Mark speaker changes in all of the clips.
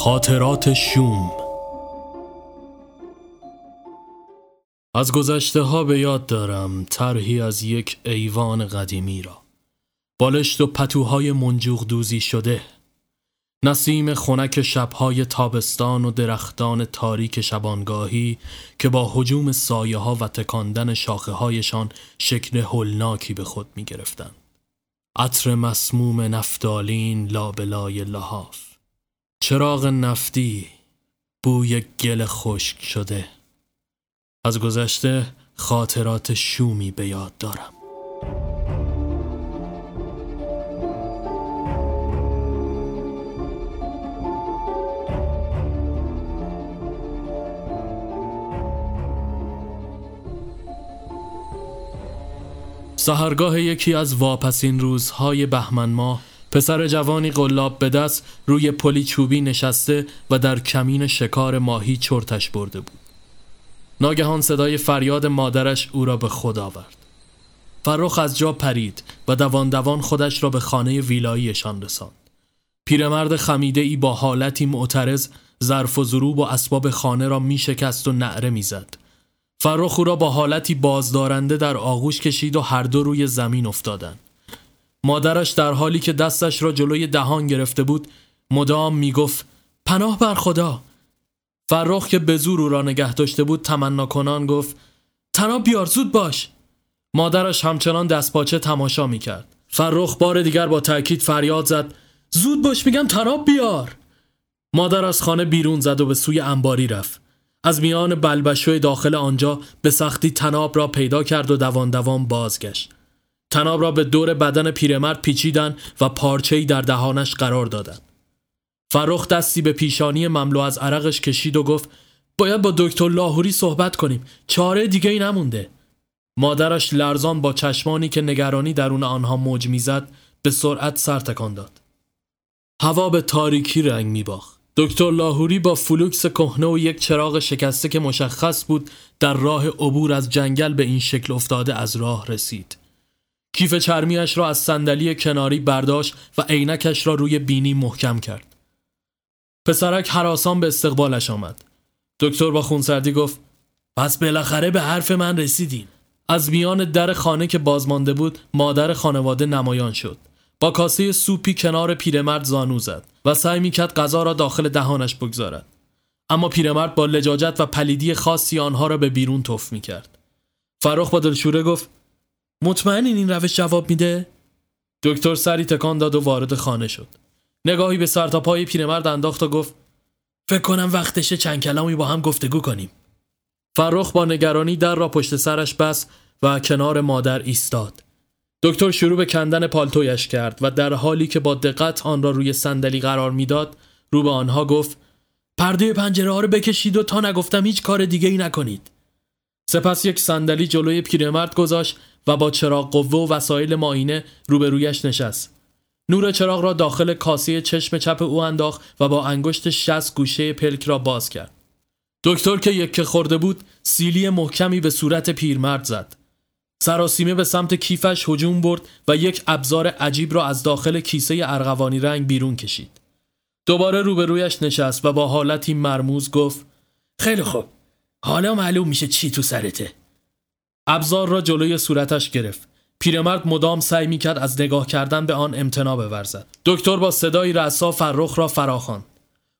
Speaker 1: خاطرات شوم. از گذشته ها به یاد دارم طرحی از یک ایوان قدیمی را. بالشت و پتوهای منجوق دوزی شده. نسیم خنک شبهای تابستان و درختان تاریک شبانگاهی که با حجوم سایه ها و تکاندن شاخه هایشان شکل هلناکی به خود می گرفتن. عطر مسموم نفتالین لابلای لحاف. چراغ نفتی بوی گل خشک شده. از گذشته خاطرات شومی به یاد دارم. سهرگاه یکی از واپسین روزهای بهمن ماه پسر جوانی قلاب به دست روی پلی چوبی نشسته و در کمین شکار ماهی چرتش برده بود ناگهان صدای فریاد مادرش او را به خود آورد فرخ از جا پرید و دوان دوان خودش را به خانه ویلاییشان رساند پیرمرد خمیده ای با حالتی معترض ظرف و ضروب و اسباب خانه را می شکست و نعره می‌زد. فرخ او را با حالتی بازدارنده در آغوش کشید و هر دو روی زمین افتادند. مادرش در حالی که دستش را جلوی دهان گرفته بود مدام می‌گفت پناه بر خدا. فرخ که به زور او را نگه داشته بود تمنا کنان گفت تنها بیار زود باش. مادرش همچنان دستپاچه تماشا می‌کرد. فرخ بار دیگر با تاکید فریاد زد زود باش میگم تناب بیار. مادر از خانه بیرون زد و به سوی انباری رفت. از میان بلبشوی داخل آنجا به سختی تناب را پیدا کرد و دوان دوان بازگشت. تناب را به دور بدن پیرمرد پیچیدن و پارچه‌ای در دهانش قرار دادند. فرخ دستی به پیشانی مملو از عرقش کشید و گفت باید با دکتر لاهوری صحبت کنیم. چاره دیگه ای نمونده. مادرش لرزان با چشمانی که نگرانی درون آنها موج می‌زد به سرعت سر تکان داد. هوا به تاریکی رنگ میباخت. دکتر لاهوری با فولکس کهنه و یک چراغ شکسته که مشخص بود در راه عبور از جنگل به این شکل افتاده از راه رسید. کیف چرمیش را از صندلی کناری برداشت و عینکش را روی بینی محکم کرد. پسرک هراسان به استقبالش آمد. دکتر با خونسردی گفت پس بالاخره به حرف من رسیدین. از میان در خانه که بازمانده بود مادر خانواده نمایان شد. با کاسه سوپی کنار پیرمرد زانو زد و سعی می‌کرد غذا را داخل دهانش بگذارد. اما پیرمرد با لجاجت و پلیدی خاصی آنها را به بیرون تف می‌کرد. فراخ با دلشوره گفت مطمئنین این روش جواب میده؟ دکتر سری تکان داد و وارد خانه شد. نگاهی به سر تا پای پیرمرد انداخت و گفت فکر کنم وقتشه چند کلامی با هم گفتگو کنیم. فرخ با نگرانی در را پشت سرش بست و کنار مادر ایستاد. دکتر شروع به کندن پالتویش کرد و در حالی که با دقت آن را روی صندلی قرار می‌داد رو به آنها گفت پرده پنجره ها رو بکشید و تا نگفتم هیچ کار دیگه ای نکنید. سپس یک صندلی جلوی پیرمرد گذاشت و با چراغ قوه و وسایل ماینه روبرویش نشست. نور چراغ را داخل کاسه چشم چپ او انداخت و با انگشت شست گوشه پلک را باز کرد. دکتر که یک خورده بود سیلی محکمی به صورت پیرمرد زد. سراسیمه به سمت کیفش هجوم برد و یک ابزار عجیب را از داخل کیسه ارغوانی رنگ بیرون کشید. دوباره روبرویش نشست و با حالتی مرموز گفت خیلی خوب حالا معلوم میشه چی تو سرته ابزار را جلوی صورتش گرفت. پیرمرد مدام سعی می‌کرد از نگاه کردن به آن امتنا بورزد. دکتر با صدایی رسا فرخ را فراخواند.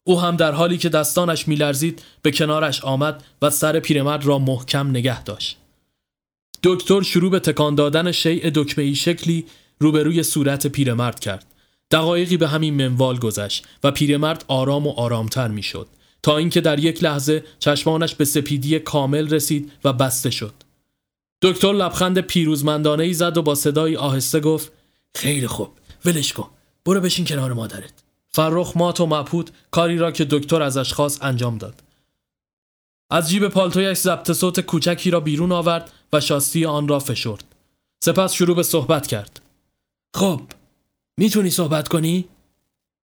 Speaker 1: او هم در حالی که دستانش میلرزید به کنارش آمد و سر پیرمرد را محکم نگه داشت. دکتر شروع به تکان دادن شیء دکمه شکلی روبروی صورت پیرمرد کرد. دقایقی به همین منوال گذشت و پیرمرد آرام و آرامتر می‌شد. تا اینکه در یک لحظه چشمانش به سپیدی کامل رسید و بسته شد. دکتر لبخند پیروزمندانه ای زد و با صدایی آهسته گفت خیلی خوب ولش کن برو بشین کنار مادرت. فرخ مات و مبهوت کاری را که دکتر ازش خواست انجام داد. از جیب پالتویش ضبط صوت کوچکی را بیرون آورد و شاستی آن را فشرد. سپس شروع به صحبت کرد. خب می‌تونی صحبت کنی؟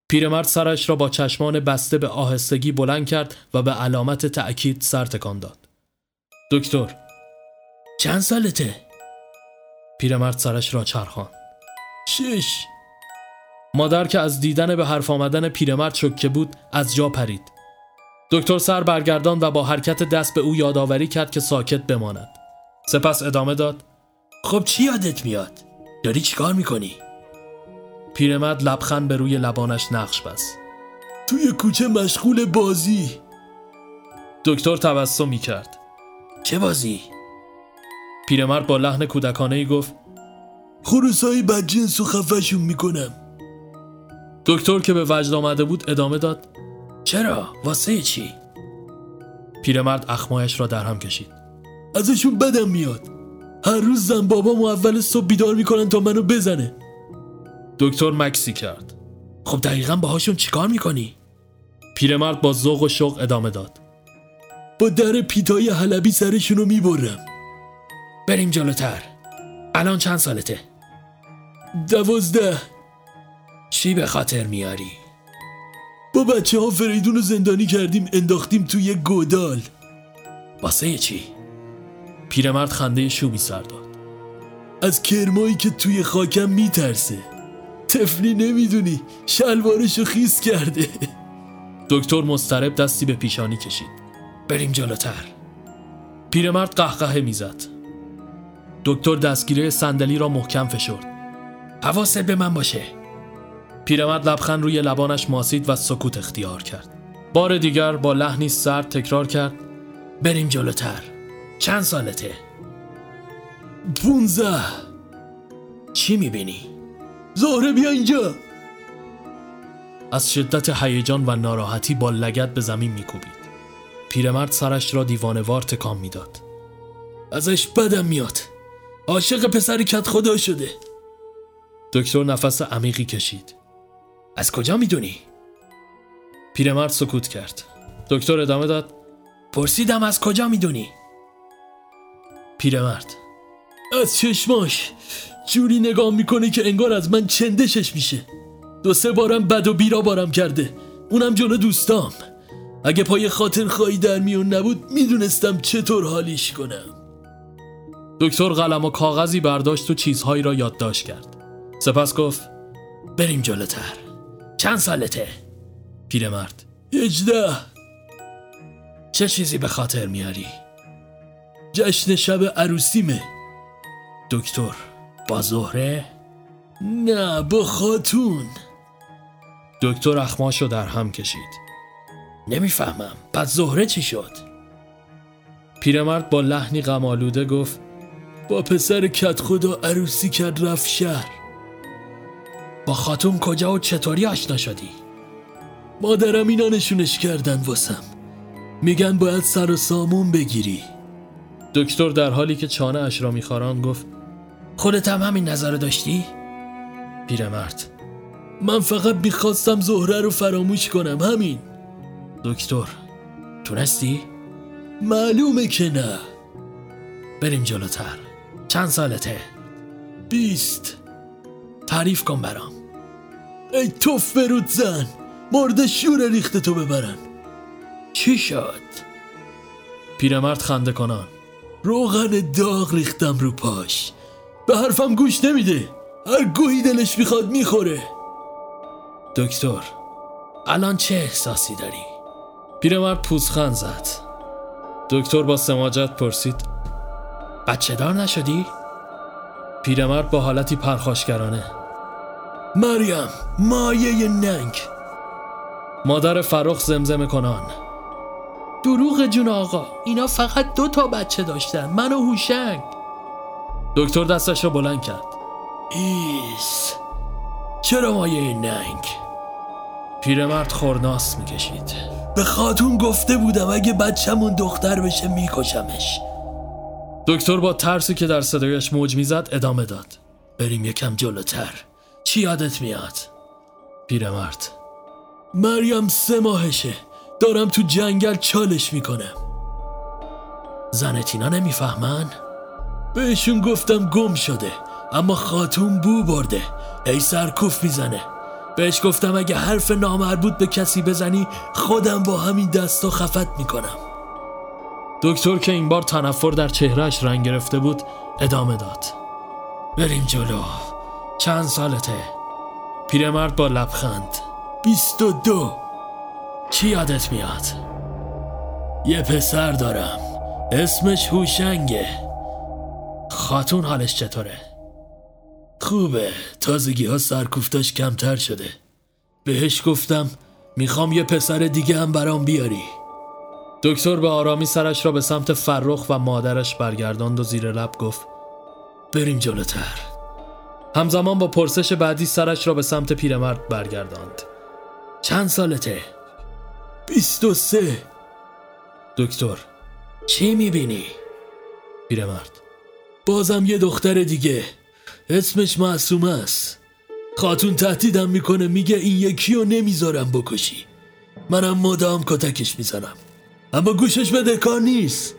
Speaker 1: پیرمرد سرش را با چشمان بسته به آهستگی بلند کرد و به علامت تأکید سر تکان داد. دکتر چند سالته؟ پیرمرد سرش را چرخان شش. مادر که از دیدن به حرف آمدن پیرمرد شکه بود از جا پرید. دکتر سر برگردان و با حرکت دست به او یادآوری کرد که ساکت بماند. سپس ادامه داد.
Speaker 2: خب چی یادت میاد؟ داری چیکار می‌کنی؟
Speaker 1: پیرمرد لبخند به روی لبانش نقش بست.
Speaker 2: توی کوچه مشغول بازی.
Speaker 1: دکتر تبسم می کرد
Speaker 2: چه بازی؟
Speaker 1: پیرمرد با لحن کودکانه ای گفت
Speaker 2: خروسای بدجنس و خفشون می‌کنم.
Speaker 1: دکتر که به وجد آمده بود ادامه داد
Speaker 2: چرا؟ واسه چی؟
Speaker 1: پیرمرد اخمایش را در هم کشید.
Speaker 2: ازشون بدم میاد. هر روز زن بابام اول صبح بیدار می‌کنن تا منو بزنه.
Speaker 1: دکتر مکسی کرد.
Speaker 2: خب دقیقا باهاشون چیکار می‌کنی؟
Speaker 1: پیرمرد با ذوق و شوق ادامه داد.
Speaker 2: با در پیتای حلبی سرشونو می‌برم.
Speaker 3: بریم جلوتر. الان چند سالته؟
Speaker 2: دوازده.
Speaker 3: چی به خاطر میاری؟
Speaker 2: با بچه ها فریدون رو زندانی کردیم انداختیم توی گودال.
Speaker 3: واسه چی؟
Speaker 1: پیرمرد خنده شومی سر داد.
Speaker 2: از کرمایی که توی خاکم میترسه. تفلی نمی‌دونی شلوارشو خیس کرده.
Speaker 1: دکتر مسترب دستی به پیشانی کشید.
Speaker 3: بریم جلوتر.
Speaker 1: پیرمرد قهقه می‌زد. دکتر دستگیره صندلی را محکم فشرد.
Speaker 3: حواست به من باشه.
Speaker 1: پیرمرد لبخند روی لبانش ماسید و سکوت اختیار کرد. بار دیگر با لحنی سرد تکرار کرد.
Speaker 3: بریم جلوتر. چند سالته؟
Speaker 2: پونزه.
Speaker 3: چی می‌بینی؟
Speaker 2: زهره بیا اینجا.
Speaker 1: از شدت هیجان و ناراحتی با لگت به زمین میکوبید. پیرمرد سرش را دیوانوار تکان می‌داد.
Speaker 2: ازش بدم میاد. عاشق پسر کت خدا شده.
Speaker 1: دکتر نفس عمیقی کشید.
Speaker 3: از کجا می‌دونی؟
Speaker 1: پیرمرد سکوت کرد. دکتر ادامه داد.
Speaker 3: پرسیدم از کجا می‌دونی؟
Speaker 1: پیرمرد.
Speaker 2: از چشماش. جوری نگاه می‌کنه که انگار از من چندشش میشه. دو سه بارم بد و بیرا بارم کرده. اونم جلو دوستام. اگه پای خاطر خواهی در میون نبود می‌دونستم چطور حالیش کنم.
Speaker 1: دکتر قلم و کاغذی برداشت و چیزهایی را یادداشت کرد سپس گفت
Speaker 3: بریم جلوتر چند سالته؟
Speaker 1: پیرمرد
Speaker 2: هجده
Speaker 3: چه چیزی به خاطر میاری؟
Speaker 2: جشن شب عروسیمه
Speaker 3: دکتر با زهره؟
Speaker 2: نه با خاتون
Speaker 1: دکتر اخماشو در هم کشید
Speaker 3: نمی‌فهمم پس زهره چی شد؟
Speaker 1: پیرمرد با لحنی غمالوده گفت
Speaker 2: با پسر کت خدا عروسی کرد رفت شهر.
Speaker 3: با خاتون کجا و چطوری آشنا شدی؟
Speaker 2: مادرم اینا نشونش کردن واسم. میگن باید سر و سامون بگیری.
Speaker 1: دکتر در حالی که چانه اش را میخاران گفت
Speaker 3: خودت هم همین نظر داشتی؟
Speaker 1: پیرمرد.
Speaker 2: من فقط می‌خواستم زهره رو فراموش کنم همین.
Speaker 3: دکتر تونستی؟
Speaker 2: معلومه که نه.
Speaker 3: بریم جلوتر. چند سالته؟
Speaker 2: بیست.
Speaker 3: تعریف کن برام.
Speaker 2: ای توف برود زن مرد شور ریخت تو ببرن.
Speaker 3: چی شد؟
Speaker 1: پیرمرد خنده کنان.
Speaker 2: روغن داغ ریختم رو پاش. به حرفم گوش نمیده. هر گوهی دلش می‌خواد می‌خوره.
Speaker 3: دکتر الان چه احساسی داری؟
Speaker 1: پیرمرد پوزخند زد. دکتر با سماجت پرسید.
Speaker 3: بچه دار نشدی؟
Speaker 1: پیرمرد با حالتی پرخاشگرانه.
Speaker 2: مریم مایه ننگ.
Speaker 1: مادر فرخ زمزمه کنان.
Speaker 3: دروغ جون آقا اینا فقط دو تا بچه داشتن من و هوشنگ.
Speaker 1: دکتر دستش رو بلند کرد.
Speaker 2: ایس چرا مایه ننگ؟
Speaker 1: پیرمرد خورناس می‌کشید.
Speaker 2: به خاتون گفته بودم اگه بچه‌مون دختر بشه میکشمش.
Speaker 1: دکتر با ترسی که در صدایش موج می‌زد ادامه داد.
Speaker 2: بریم یکم جلوتر. چی یادت میاد؟
Speaker 1: پیرمرد.
Speaker 2: مریم سه ماهشه. دارم تو جنگل چالش می‌کنم.
Speaker 3: زنتینا نمی‌فهمن؟
Speaker 2: بهشون گفتم گم شده اما خاتون بو برده. ای سرکوف می‌زنه. بهش گفتم اگه حرف نامربوط به کسی بزنی خودم با همین دستا خفت می‌کنم.
Speaker 1: دکتر که این بار تنفر در چهرهش رنگ گرفته بود ادامه داد.
Speaker 3: بریم جلو. چند سالته؟
Speaker 1: پیرمرد با لبخند.
Speaker 2: بیست و دو.
Speaker 1: چی یادت میاد؟
Speaker 2: یه پسر دارم. اسمش هوشنگه.
Speaker 1: خاتون حالش چطوره؟
Speaker 2: خوبه. تازگی ها سرکوفتاش کمتر شده. بهش گفتم می‌خوام یه پسر دیگه هم برام بیاری.
Speaker 1: دکتر به آرامی سرش را به سمت فرخ و مادرش برگرداند و زیر لب گفت
Speaker 2: بریم جلوتر.
Speaker 1: همزمان با پرسش بعدی سرش را به سمت پیرمرد برگرداند.
Speaker 2: چند سالته؟ بیست و سه.
Speaker 1: دکتر.
Speaker 2: چی می‌بینی؟
Speaker 1: پیرمرد.
Speaker 2: بازم یه دختر دیگه. اسمش معصومه است. خاتون تهدیدم می‌کنه میگه این یکی رو نمی‌ذارم بکشی. منم مدام کتکش می‌زنم. اما گوشش بده کار نیست.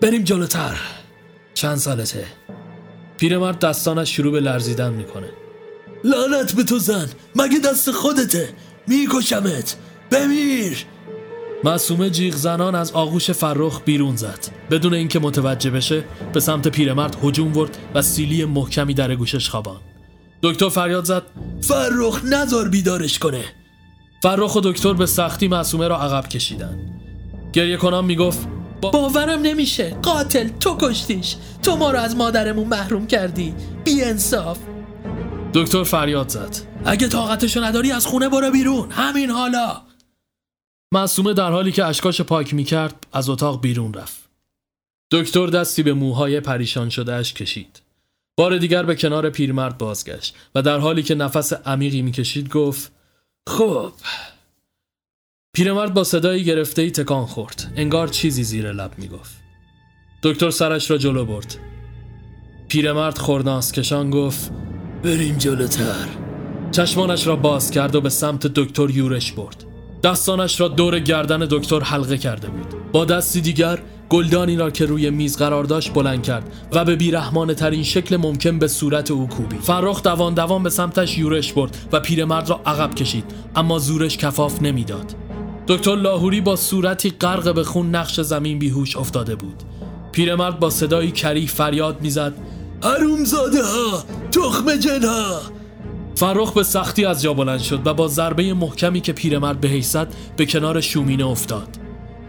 Speaker 2: بریم جلوتر.
Speaker 1: چند سالته؟ پیرمرد دستانش شروع به لرزیدن می‌کنه.
Speaker 2: لعنت به تو زن. مگه دست خودته؟ میکشمت. بمیر!
Speaker 1: معصومه جیغ زنان از آغوش فرخ بیرون زد. بدون اینکه متوجه بشه به سمت پیرمرد هجوم ورد و سیلی محکمی در گوشش خوابان دکتر فریاد زد.
Speaker 2: فرخ نزار بیدارش کنه.
Speaker 1: فرخ و دکتر به سختی معصومه را عقب کشیدن گریه کنان می‌گفت
Speaker 3: باورم نمیشه. قاتل تو کشتیش. تو ما رو از مادرمون محروم کردی. بی انصاف.
Speaker 1: دکتر فریاد زد.
Speaker 3: اگه طاقتشو نداری از خونه برو بیرون. همین حالا.
Speaker 1: معصومه در حالی که اشکاش پاک می‌کرد از اتاق بیرون رفت. دکتر دستی به موهای پریشان شده اش کشید. بار دیگر به کنار پیرمرد بازگشت و در حالی که نفس عمیقی می‌کشید گفت خب پیرمرد با صدایی گرفته ای تکان خورد. انگار چیزی زیر لب می‌گفت. دکتر سرش را جلو برد. پیرمرد خورناس کشان گفت
Speaker 2: بریم جلوتر.
Speaker 1: چشمانش را باز کرد و به سمت دکتر یورش برد. دستانش را دور گردن دکتر حلقه کرده بود. با دستی دیگر گلدانی را که روی میز قرار داشت بلند کرد و به بیرحمانه ترین شکل ممکن به صورت او کوبید. فرخ دوان دوان به سمتش یورش برد و پیرمرد را عقب کشید اما زورش کفاف نمی‌داد. دکتر لاهوری با صورتی غرق به خون نقش زمین بیهوش افتاده بود. پیرمرد با صدایی کری فریاد می‌زد
Speaker 2: زاده ها تخم جن ها.
Speaker 1: فرخ به سختی از جا بلند شد و با ضربه محکمی که پیرمرد به زد به کنار شومینه افتاد.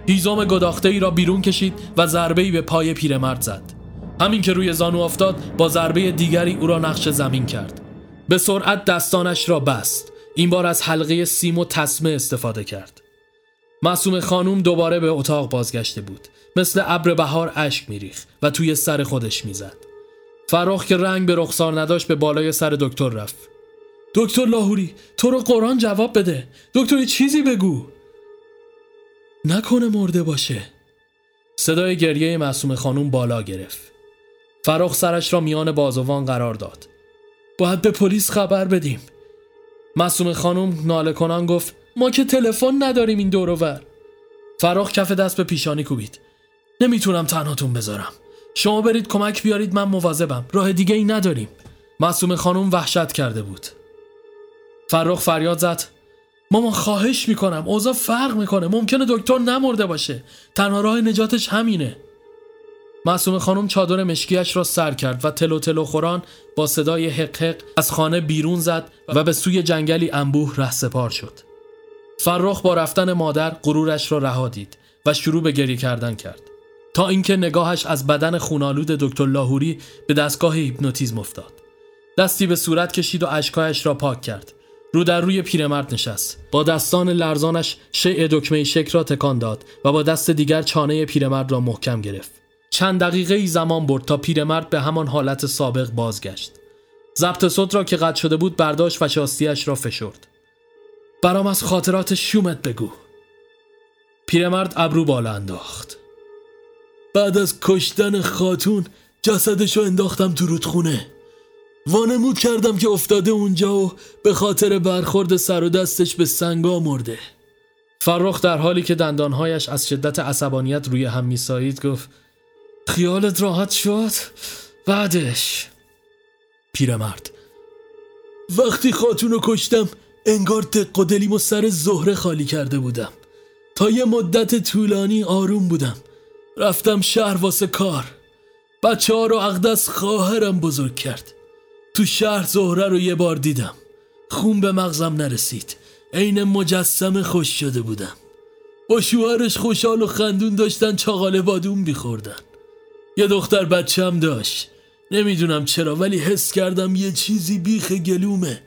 Speaker 1: هیزم گداخته ای را بیرون کشید و ضربه ای به پای پیرمرد زد. همین که روی زانو افتاد با ضربه دیگری او را نقش زمین کرد. به سرعت دستانش را بست. این بار از حلقه سیم و تسمه استفاده کرد. معصوم خانوم دوباره به اتاق بازگشته بود. مثل ابر بهار اشک میریخ و توی سر خودش می‌زد. فراخ که رنگ به رخسار نداشت به بالای سر دکتر رفت. دکتر لاهوری تو رو قرآن جواب بده. دکتری چیزی بگو.
Speaker 2: نکنه مرده باشه.
Speaker 1: صدای گریه معصوم خانوم بالا گرفت. فراخ سرش را میان بازوان قرار داد.
Speaker 2: باید به پلیس خبر بدیم.
Speaker 1: معصوم خانوم ناله کنان گفت
Speaker 3: ما که تلفن نداریم این دورور
Speaker 1: فراخ کف دست به پیشانی کوبید. نمی‌تونم تنهاتون بذارم. شما برید کمک بیارید من مواظبم. راه دیگه ای نداریم. معصوم خانوم وحشت کرده بود. فرخ فریاد زد. مامان خواهش می‌کنم. اوضاع فرق می‌کنه. ممکنه دکتر نمرده باشه. تنها راه نجاتش همینه. معصوم خانم چادر مشکیش را سر کرد و تلو تلو خوران با صدای حق حق از خانه بیرون زد و به سوی جنگلی انبوه ره سپار شد. فرخ با رفتن مادر غرورش را رها دید و شروع به گریه کردن کرد. تا اینکه نگاهش از بدن خونالود دکتر لاهوری به دستگاه هیپنوتیزم افتاد. دستی به صورت کشید و اشکایش را پاک کرد. رو در روی پیرمرد نشست. با دستان لرزانش شیء دکمه شک را تکان داد و با دست دیگر چانه پیرمرد را محکم گرفت. چند دقیقه ای زمان برد تا پیرمرد به همان حالت سابق بازگشت. ضبط صوت را که قطع شده بود برداشت و شاستیش را فشرد. برام از خاطرات شومت بگو. پیرمرد ابرو بالا انداخت.
Speaker 2: بعد از کشتن خاتون جسدشو انداختم تو رودخونه. وانمود کردم که افتاده اونجا و به خاطر برخورد سر و دستش به سنگا مرده
Speaker 1: فرخ در حالی که دندانهایش از شدت عصبانیت روی هم میسایید گفت خیالت راحت شد؟ بعدش.
Speaker 2: پیرمرد وقتی خاتونو کشتم انگار دق و دلیم و سر زهره خالی کرده بودم. تا یه مدت طولانی آروم بودم. رفتم شهر واسه کار. بچه ها رو اقدس خواهرم بزرگ کرد. تو شهر زهره رو یه بار دیدم. خون به مغزم نرسید. عین مجسم خوش شده بودم. با شوهرش خوشحال و خندون داشتن چاقاله بادون بیخوردن. یه دختر بچم داشت. نمی‌دونم چرا ولی حس کردم یه چیزی بیخ گلومه.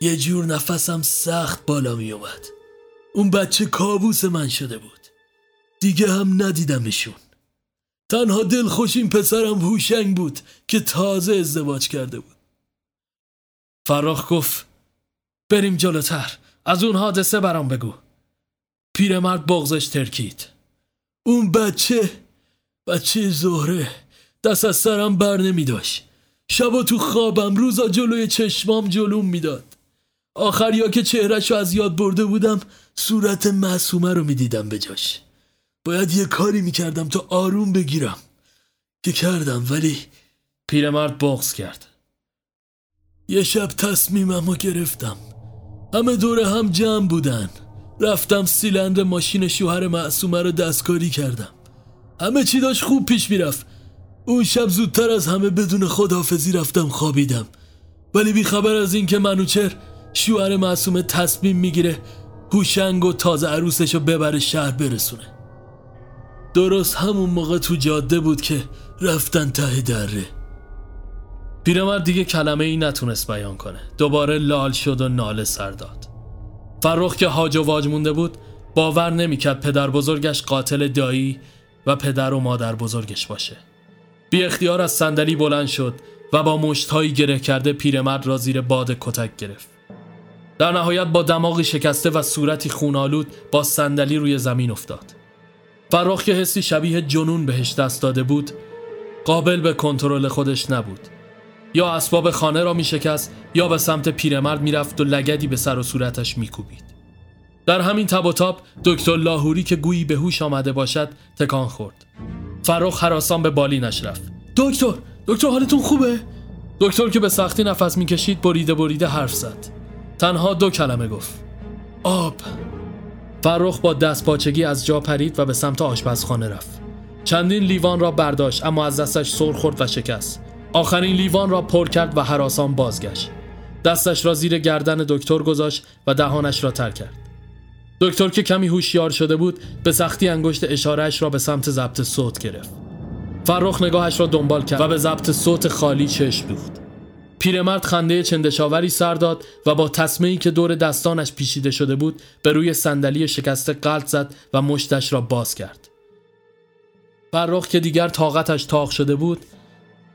Speaker 2: یه جور نفسم سخت بالا می اومد. اون بچه کابوس من شده بود. دیگه هم ندیدمشون. تنها دلخوش این پسرم هوشنگ بود که تازه ازدواج کرده بود.
Speaker 1: فراخ گفت بریم جلوتر. از اون حادثه برام بگو. پیرمرد بغزش ترکید.
Speaker 2: اون بچه بچه زهره دست از سرم بر نمی داشت. شبا تو خوابم روزا جلوی چشمام جلوم می‌داد. آخر یا که چهرش از یاد برده بودم صورت معصومه رو می‌دیدم به جاش. باید یه کاری می‌کردم تا آروم بگیرم که کردم ولی
Speaker 1: پیرمرد بغز کرد.
Speaker 2: یه شب تصمیمم رو گرفتم. همه دوره هم جمع بودن. رفتم سیلندر ماشین شوهر معصومه رو دستکاری کردم. همه چی داشت خوب پیش می‌رفت. اون شب زودتر از همه بدون خداحافظی رفتم خوابیدم. ولی بیخبر از اینکه منوچر شوهر معصومه تصمیم می‌گیره هوشنگ و تازه عروسش رو ببره شهر برسونه. درست همون موقع تو جاده بود که رفتن ته دره.
Speaker 1: پیرمرد دیگه کلمه ای نتونست بیان کنه. دوباره لال شد و ناله سر داد. فرخ که هاج و واج مونده بود باور نمی‌کرد پدر بزرگش قاتل دایی و پدر و مادر بزرگش باشه. بی اختیار از صندلی بلند شد و با مشتهایی گره کرده پیرمرد را زیر باد کتک گرفت. در نهایت با دماغی شکسته و صورتی خونالود با صندلی روی زمین افتاد فرخ که حسی شبیه جنون بهش دست داده بود قابل به کنترل خودش نبود یا اسباب خانه را می شکست یا به سمت پیرمرد می‌رفت و لگدی به سر و صورتش میکوبید. در همین تب و تاب دکتر لاهوری که گویی به هوش آمده باشد تکان خورد. فرخ حراسان به بالینش رفت. دکتر، دکتر حالتون خوبه؟ دکتر که به سختی نفس می‌کشید بریده بریده حرف زد. تنها دو کلمه گفت. آب. فرخ با دست پاچگی از جا پرید و به سمت آشپزخانه رفت. چندین لیوان را برداشت اما از دستش سر خورد و شکست. آخرین لیوان را پر کرد و حراسان بازگشت دستش را زیر گردن دکتر گذاشت و دهانش را تر کرد دکتر که کمی هوشیار شده بود به سختی انگشت اشارهش را به سمت ضبط صوت گرفت فرخ نگاهش را دنبال کرد و به ضبط صوت خالی چشم دوخت پیرمرد خنده چندشاوری سر داد و با تصمیمی که دور دستانش پیچیده شده بود به روی صندلی شکسته قلط زد و مشتش را باز کرد. فرخ که دیگر طاقتش تاق شده بود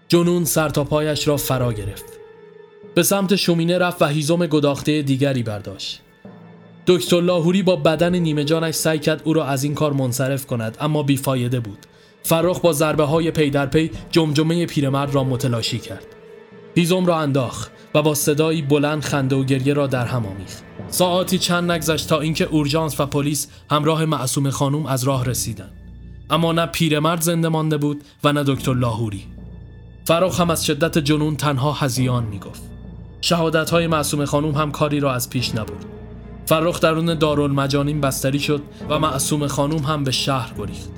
Speaker 1: جنون سر تا پایش را فرا گرفت. به سمت شومینه رفت و هیزم گداخته دیگری برداشت. دکتر لاهوری با بدن نیمه جانش سعی کرد او را از این کار منصرف کند اما بیفایده بود. فرخ با ضربه های پی در پی جمجمه پیرمرد را متلاشی کرد. هیزم را انداخت و با صدایی بلند خنده و گریه را در هم آمیخت. ساعتی چند نگذشت تا اینکه اورژانس و پلیس همراه معصوم خانم از راه رسیدند. اما نه پیرمرد زنده مانده بود و نه دکتر لاهوری. فرخ هم از شدت جنون تنها هذیان می‌گفت. شهادت های معصوم خانوم هم کاری را از پیش نبرد. فرخ درون دارالمجانین بستری شد و معصوم خانوم هم به شهر گریخت.